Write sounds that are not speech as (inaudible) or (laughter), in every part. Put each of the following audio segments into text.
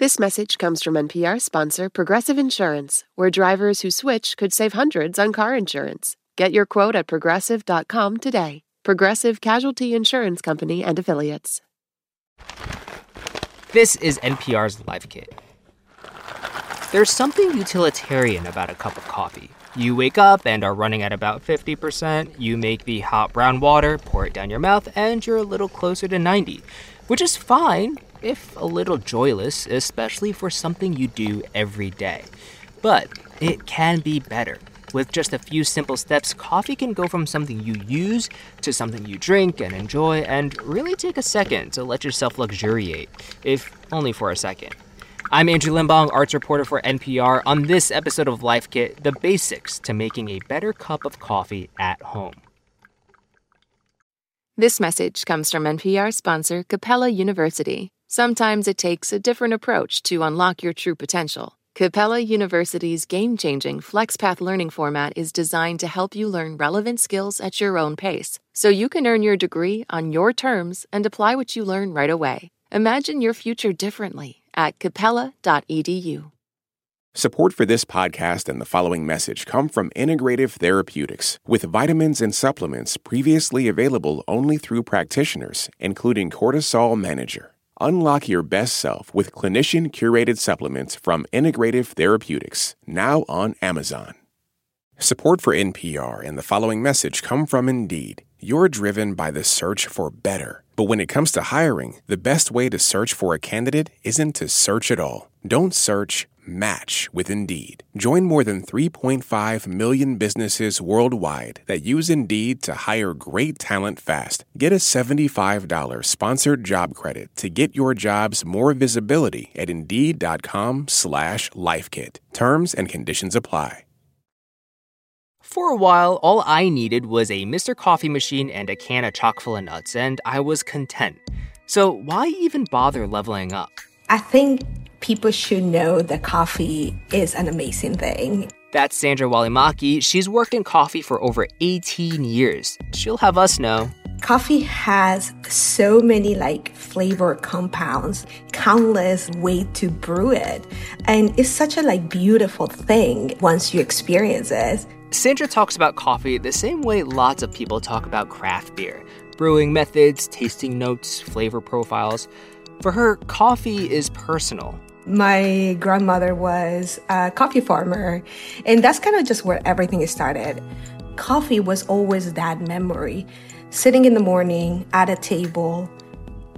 This message comes from NPR sponsor Progressive Insurance, where drivers who switch could save hundreds on car insurance. Get your quote at progressive.com today. Progressive Casualty Insurance Company and Affiliates. This is NPR's Life Kit. There's something utilitarian about a cup of coffee. You wake up and are running at about 50%. You make the hot brown water, pour it down your mouth, and you're a little closer to 90, which is fine if a little joyless, especially for something you do every day. But it can be better. With just a few simple steps, coffee can go from something you use to something you drink and enjoy, and really take a second to let yourself luxuriate, if only for a second. I'm Andrew Limbong, arts reporter for NPR. On this episode of Life Kit, the basics to making a better cup of coffee at home. This message comes from NPR sponsor Capella University. Sometimes it takes a different approach to unlock your true potential. Capella University's game changing FlexPath learning format is designed to help you learn relevant skills at your own pace, so you can earn your degree on your terms and apply what you learn right away. Imagine your future differently at capella.edu. Support for this podcast and the following message come from Integrative Therapeutics, with vitamins and supplements previously available only through practitioners, including Cortisol Manager. Unlock your best self with clinician curated supplements from Integrative Therapeutics, now on Amazon. Support for NPR and the following message come from Indeed. You're driven by the search for better. But when it comes to hiring, the best way to search for a candidate isn't to search at all. Don't search match with Indeed. Join more than 3.5 million businesses worldwide that use Indeed to hire great talent fast. Get a $75 sponsored job credit to get your jobs more visibility at Indeed.com slash LifeKit. Terms and conditions apply. For a while, all I needed was a Mr. Coffee machine and a can of chock full of nuts, and I was content. So why even bother leveling up? I think people should know that coffee is an amazing thing. That's Sandra Walimaki. She's worked in coffee for over 18 years. She'll have us know. Coffee has so many like flavor compounds, countless ways to brew it. And it's such a like beautiful thing once you experience it. Sandra talks about coffee the same way lots of people talk about craft beer brewing methods, tasting notes, flavor profiles. For her, coffee is personal. My grandmother was a coffee farmer, and that's kind of just where everything started. Coffee was always that memory. Sitting in the morning at a table,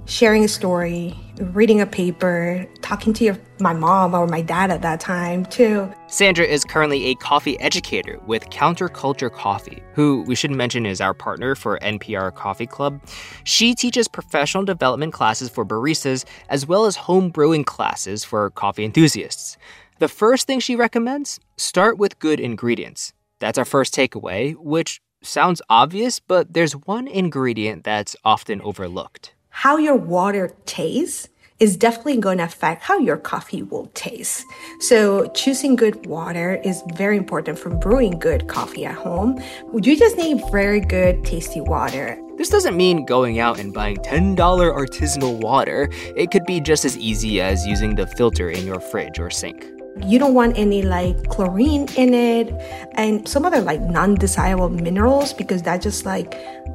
sharing a story, reading a paper, talking to your, my mom or my dad at that time, too. Sandra is currently a coffee educator with Counterculture Coffee, who we should mention is our partner for NPR Coffee Club. She teaches professional development classes for baristas as well as home brewing classes for coffee enthusiasts. The first thing she recommends start with good ingredients. That's our first takeaway, which sounds obvious, but there's one ingredient that's often overlooked how your water tastes is definitely going to affect how your coffee will taste. So choosing good water is very important for brewing good coffee at home. You just need very good tasty water. This doesn't mean going out and buying $10 artisanal water. It could be just as easy as using the filter in your fridge or sink. You don't want any like chlorine in it and some other like non-desirable minerals because that just like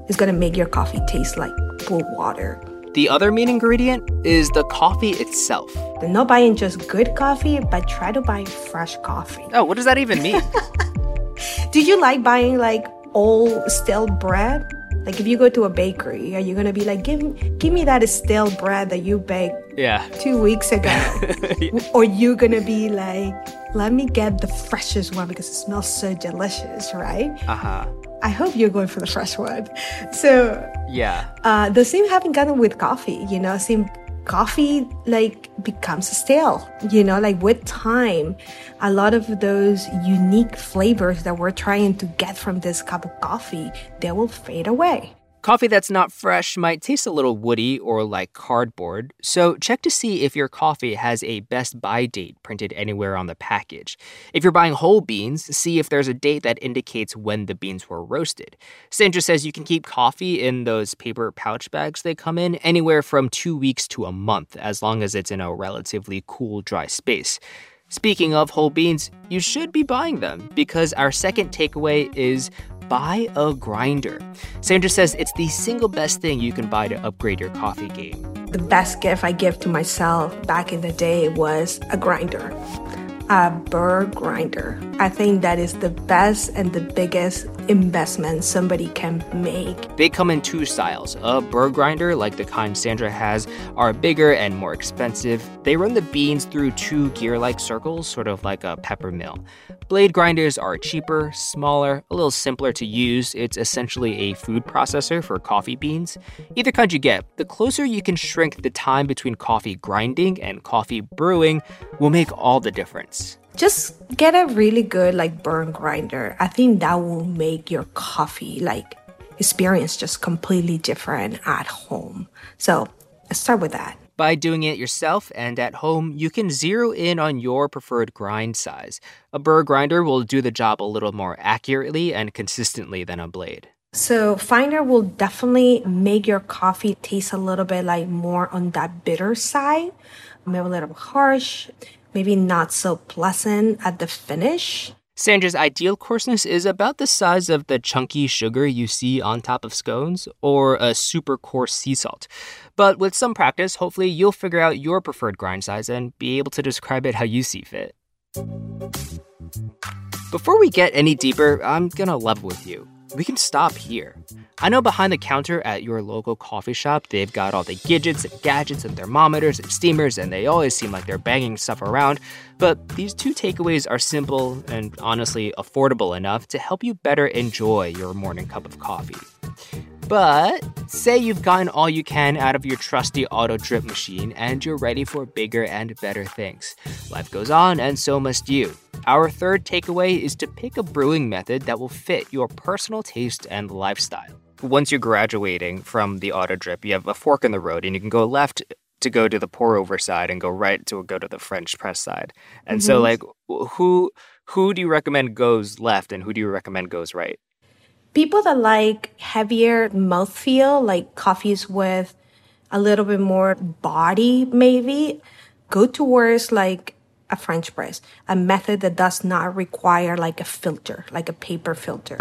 is going to make your coffee taste like pool water. The other main ingredient is the coffee itself. Not buying just good coffee, but try to buy fresh coffee. Oh, what does that even mean? (laughs) Do you like buying like old stale bread? Like if you go to a bakery, are you gonna be like, give give me that stale bread that you baked yeah. two weeks ago? (laughs) or you gonna be like, let me get the freshest one because it smells so delicious, right? Uh-huh. I hope you're going for the fresh one. (laughs) So yeah, uh, the same happened kind of with coffee. You know, same coffee like becomes stale. You know, like with time, a lot of those unique flavors that we're trying to get from this cup of coffee they will fade away. Coffee that's not fresh might taste a little woody or like cardboard, so check to see if your coffee has a best by date printed anywhere on the package. If you're buying whole beans, see if there's a date that indicates when the beans were roasted. Sandra says you can keep coffee in those paper pouch bags they come in anywhere from two weeks to a month, as long as it's in a relatively cool, dry space. Speaking of whole beans, you should be buying them because our second takeaway is buy a grinder. Sandra says it's the single best thing you can buy to upgrade your coffee game. The best gift I give to myself back in the day was a grinder a burr grinder. I think that is the best and the biggest investment somebody can make. They come in two styles. A burr grinder, like the kind Sandra has, are bigger and more expensive. They run the beans through two gear like circles, sort of like a pepper mill. Blade grinders are cheaper, smaller, a little simpler to use. It's essentially a food processor for coffee beans. Either kind you get, the closer you can shrink the time between coffee grinding and coffee brewing will make all the difference. Just get a really good like burr grinder. I think that will make your coffee like experience just completely different at home. So let's start with that. By doing it yourself and at home, you can zero in on your preferred grind size. A burr grinder will do the job a little more accurately and consistently than a blade. So, Finder will definitely make your coffee taste a little bit like more on that bitter side, maybe a little harsh, maybe not so pleasant at the finish. Sandra's ideal coarseness is about the size of the chunky sugar you see on top of scones or a super coarse sea salt. But with some practice, hopefully you'll figure out your preferred grind size and be able to describe it how you see fit. Before we get any deeper, I'm gonna level with you we can stop here. I know behind the counter at your local coffee shop, they've got all the gadgets and gadgets and thermometers and steamers, and they always seem like they're banging stuff around. But these two takeaways are simple and honestly affordable enough to help you better enjoy your morning cup of coffee. But say you've gotten all you can out of your trusty auto drip machine and you're ready for bigger and better things. Life goes on, and so must you. Our third takeaway is to pick a brewing method that will fit your personal taste and lifestyle. Once you're graduating from the auto drip, you have a fork in the road and you can go left to go to the pour over side and go right to go to the French press side. And mm-hmm. so like who who do you recommend goes left and who do you recommend goes right? people that like heavier mouthfeel, like coffees with a little bit more body, maybe, go towards like a French press, a method that does not require like a filter, like a paper filter.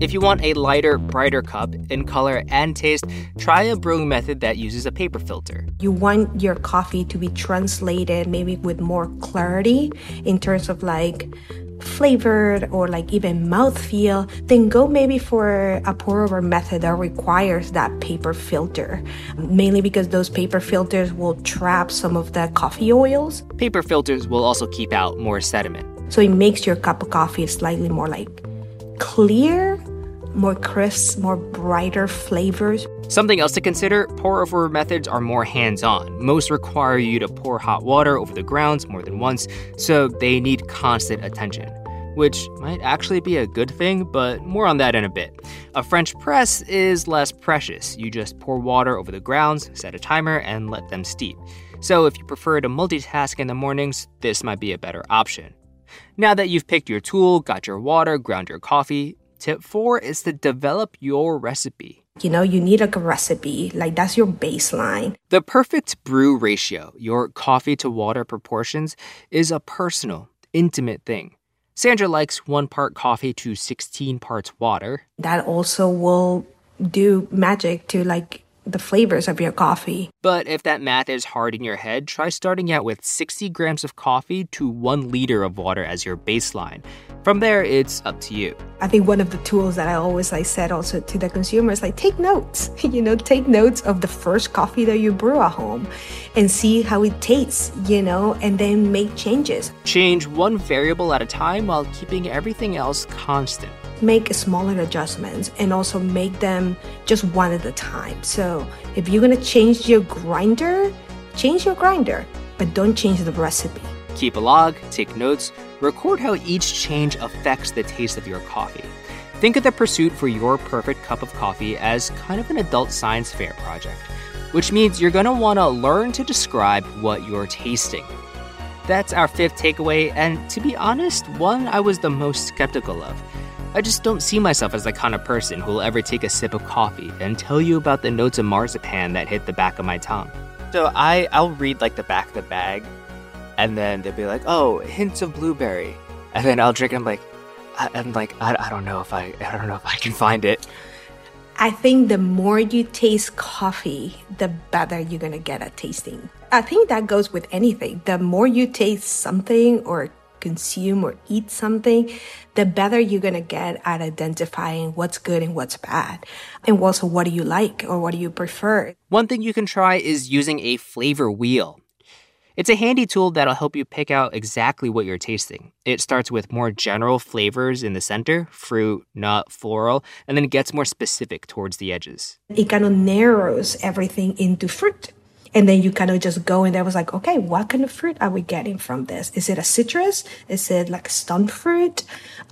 If you want a lighter, brighter cup in color and taste, try a brewing method that uses a paper filter. You want your coffee to be translated maybe with more clarity in terms of like flavored or like even mouthfeel, then go maybe for a pour over method that requires that paper filter. Mainly because those paper filters will trap some of the coffee oils. Paper filters will also keep out more sediment. So it makes your cup of coffee slightly more like clear, more crisp, more brighter flavors. Something else to consider pour over methods are more hands on. Most require you to pour hot water over the grounds more than once, so they need constant attention. Which might actually be a good thing, but more on that in a bit. A French press is less precious. You just pour water over the grounds, set a timer, and let them steep. So if you prefer to multitask in the mornings, this might be a better option. Now that you've picked your tool, got your water, ground your coffee, tip four is to develop your recipe. You know, you need like a recipe, like that's your baseline. The perfect brew ratio, your coffee to water proportions, is a personal, intimate thing. Sandra likes one part coffee to 16 parts water. That also will do magic to like the flavors of your coffee. But if that math is hard in your head, try starting out with 60 grams of coffee to 1 liter of water as your baseline. From there, it's up to you. I think one of the tools that I always like said also to the consumers like take notes. (laughs) you know, take notes of the first coffee that you brew at home and see how it tastes, you know, and then make changes. Change one variable at a time while keeping everything else constant. Make smaller adjustments and also make them just one at a time. So, if you're to change your grinder, change your grinder, but don't change the recipe. Keep a log, take notes, record how each change affects the taste of your coffee. Think of the pursuit for your perfect cup of coffee as kind of an adult science fair project, which means you're want to learn to describe what you're tasting. That's our fifth takeaway, and to be honest, one I was the most skeptical of. I just don't see myself as the kind of person who will ever take a sip of coffee and tell you about the notes of marzipan that hit the back of my tongue. So I, I'll read like the back of the bag, and then they'll be like, "Oh, hints of blueberry," and then I'll drink. And I'm like, I, I'm like, I, I don't know if I, I don't know if I can find it. I think the more you taste coffee, the better you're gonna get at tasting. I think that goes with anything. The more you taste something or consume or eat something, the better you're gonna get at identifying what's good and what's bad. And also, what do you like or what do you prefer? One thing you can try is using a flavor wheel. It's a handy tool that'll help you pick out exactly what you're tasting. It starts with more general flavors in the center fruit, nut, floral and then it gets more specific towards the edges. It kind of narrows everything into fruit. And then you kind of just go and there was like, okay, what kind of fruit are we getting from this? Is it a citrus? Is it like a stone fruit?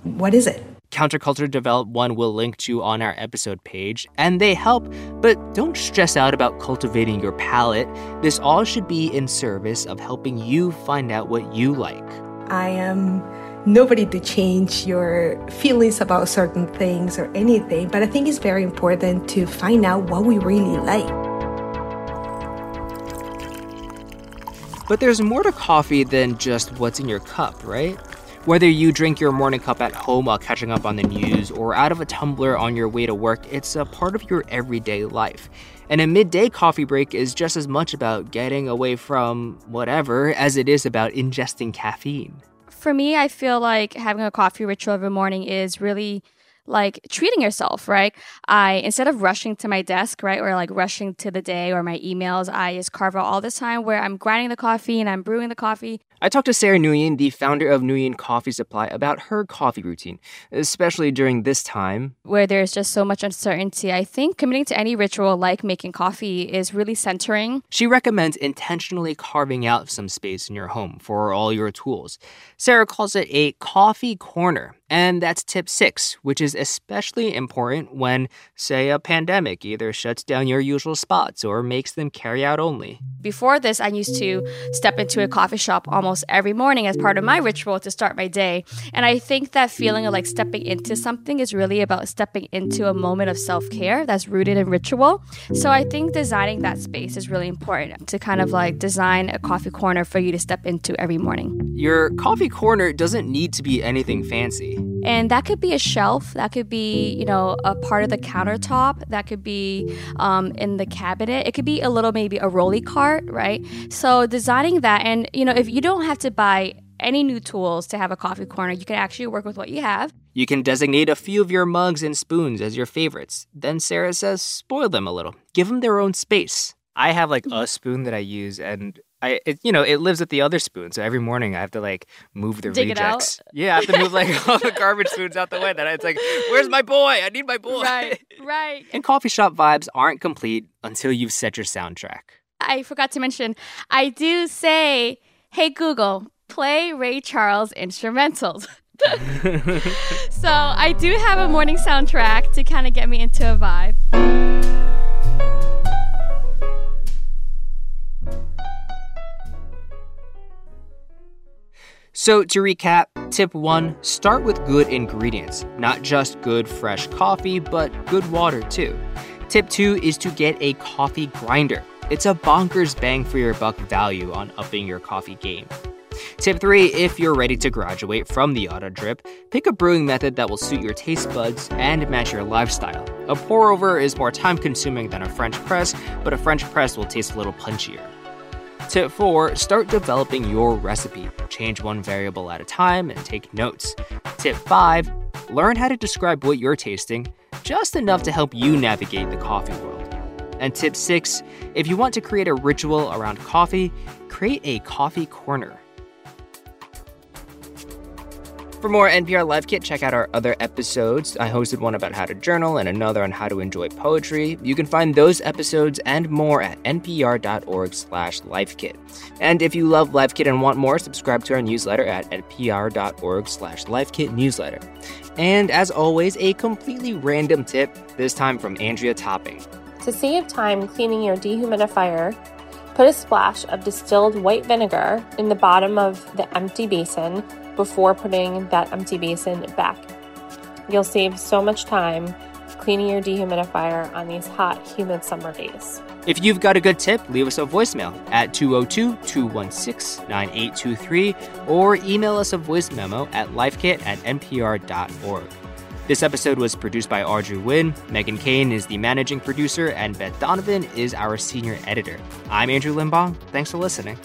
What is it? Counterculture developed one we'll link to on our episode page, and they help, but don't stress out about cultivating your palate. This all should be in service of helping you find out what you like. I am nobody to change your feelings about certain things or anything, but I think it's very important to find out what we really like. But there's more to coffee than just what's in your cup, right? Whether you drink your morning cup at home while catching up on the news or out of a tumbler on your way to work, it's a part of your everyday life. And a midday coffee break is just as much about getting away from whatever as it is about ingesting caffeine. For me, I feel like having a coffee ritual every morning is really like treating yourself, right? I instead of rushing to my desk, right, or like rushing to the day or my emails, I just carve out all this time where I'm grinding the coffee and I'm brewing the coffee. I talked to Sarah Nguyen, the founder of Nguyen Coffee Supply, about her coffee routine, especially during this time where there's just so much uncertainty. I think committing to any ritual like making coffee is really centering. She recommends intentionally carving out some space in your home for all your tools. Sarah calls it a coffee corner. And that's tip six, which is especially important when, say, a pandemic either shuts down your usual spots or makes them carry out only. Before this, I used to step into a coffee shop almost every morning as part of my ritual to start my day. And I think that feeling of like stepping into something is really about stepping into a moment of self care that's rooted in ritual. So I think designing that space is really important to kind of like design a coffee corner for you to step into every morning. Your coffee corner doesn't need to be anything fancy. And that could be a shelf, that could be, you know, a part of the countertop, that could be um, in the cabinet. It could be a little, maybe a rolly cart, right? So designing that, and, you know, if you don't have to buy any new tools to have a coffee corner, you can actually work with what you have. You can designate a few of your mugs and spoons as your favorites. Then Sarah says, spoil them a little, give them their own space. I have like a spoon that I use, and I, it, you know, it lives with the other spoon. So every morning I have to like move the Dig rejects. Yeah, I have to move like (laughs) all the garbage spoons out the way. Then it's like, where's my boy? I need my boy. Right, right. and coffee shop vibes aren't complete until you've set your soundtrack. I forgot to mention, I do say, hey Google, play Ray Charles instrumentals. (laughs) so I do have a morning soundtrack to kind of get me into a vibe. So, to recap, tip one start with good ingredients, not just good fresh coffee, but good water too. Tip two is to get a coffee grinder. It's a bonkers bang for your buck value on upping your coffee game. Tip three if you're ready to graduate from the auto drip, pick a brewing method that will suit your taste buds and match your lifestyle. A pour over is more time consuming than a French press, but a French press will taste a little punchier. Tip 4 Start developing your recipe. Change one variable at a time and take notes. Tip 5 Learn how to describe what you're tasting, just enough to help you navigate the coffee world. And tip 6 If you want to create a ritual around coffee, create a coffee corner. For more NPR Life Kit, check out our other episodes. I hosted one about how to journal and another on how to enjoy poetry. You can find those episodes and more at npr.org slash lifekit. And if you love Life Kit and want more, subscribe to our newsletter at npr.org slash lifekit newsletter. And as always, a completely random tip, this time from Andrea Topping. To save time cleaning your dehumidifier, put a splash of distilled white vinegar in the bottom of the empty basin before putting that empty basin back. You'll save so much time cleaning your dehumidifier on these hot, humid summer days. If you've got a good tip, leave us a voicemail at 202 216 9823 or email us a voice memo at lifekit at npr.org. This episode was produced by Audrey Nguyen. Meghan Keane is the managing producer, and Beth Donovan is our senior editor. I'm Andrew Limbong. Thanks for listening.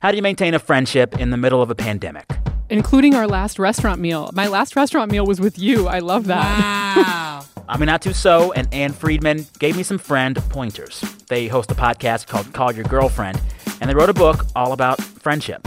How do you maintain a friendship in the middle of a pandemic? Including our last restaurant meal. My last restaurant meal was with you. I love that. Wow. (laughs) Aminatou Sow and Ann Friedman gave me some friend pointers. They host a podcast called Call Your Girlfriend, and they wrote a book all about friendship.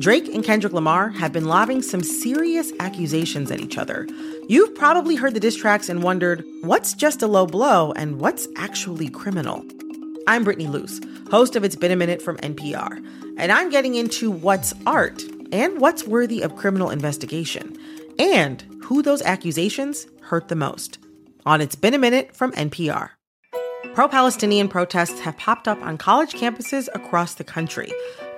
Drake and Kendrick Lamar have been lobbing some serious accusations at each other. You've probably heard the diss tracks and wondered what's just a low blow and what's actually criminal. I'm Brittany Luce, host of It's Been a Minute from NPR, and I'm getting into what's art and what's worthy of criminal investigation, and who those accusations hurt the most. On It's Been a Minute from NPR. Pro Palestinian protests have popped up on college campuses across the country.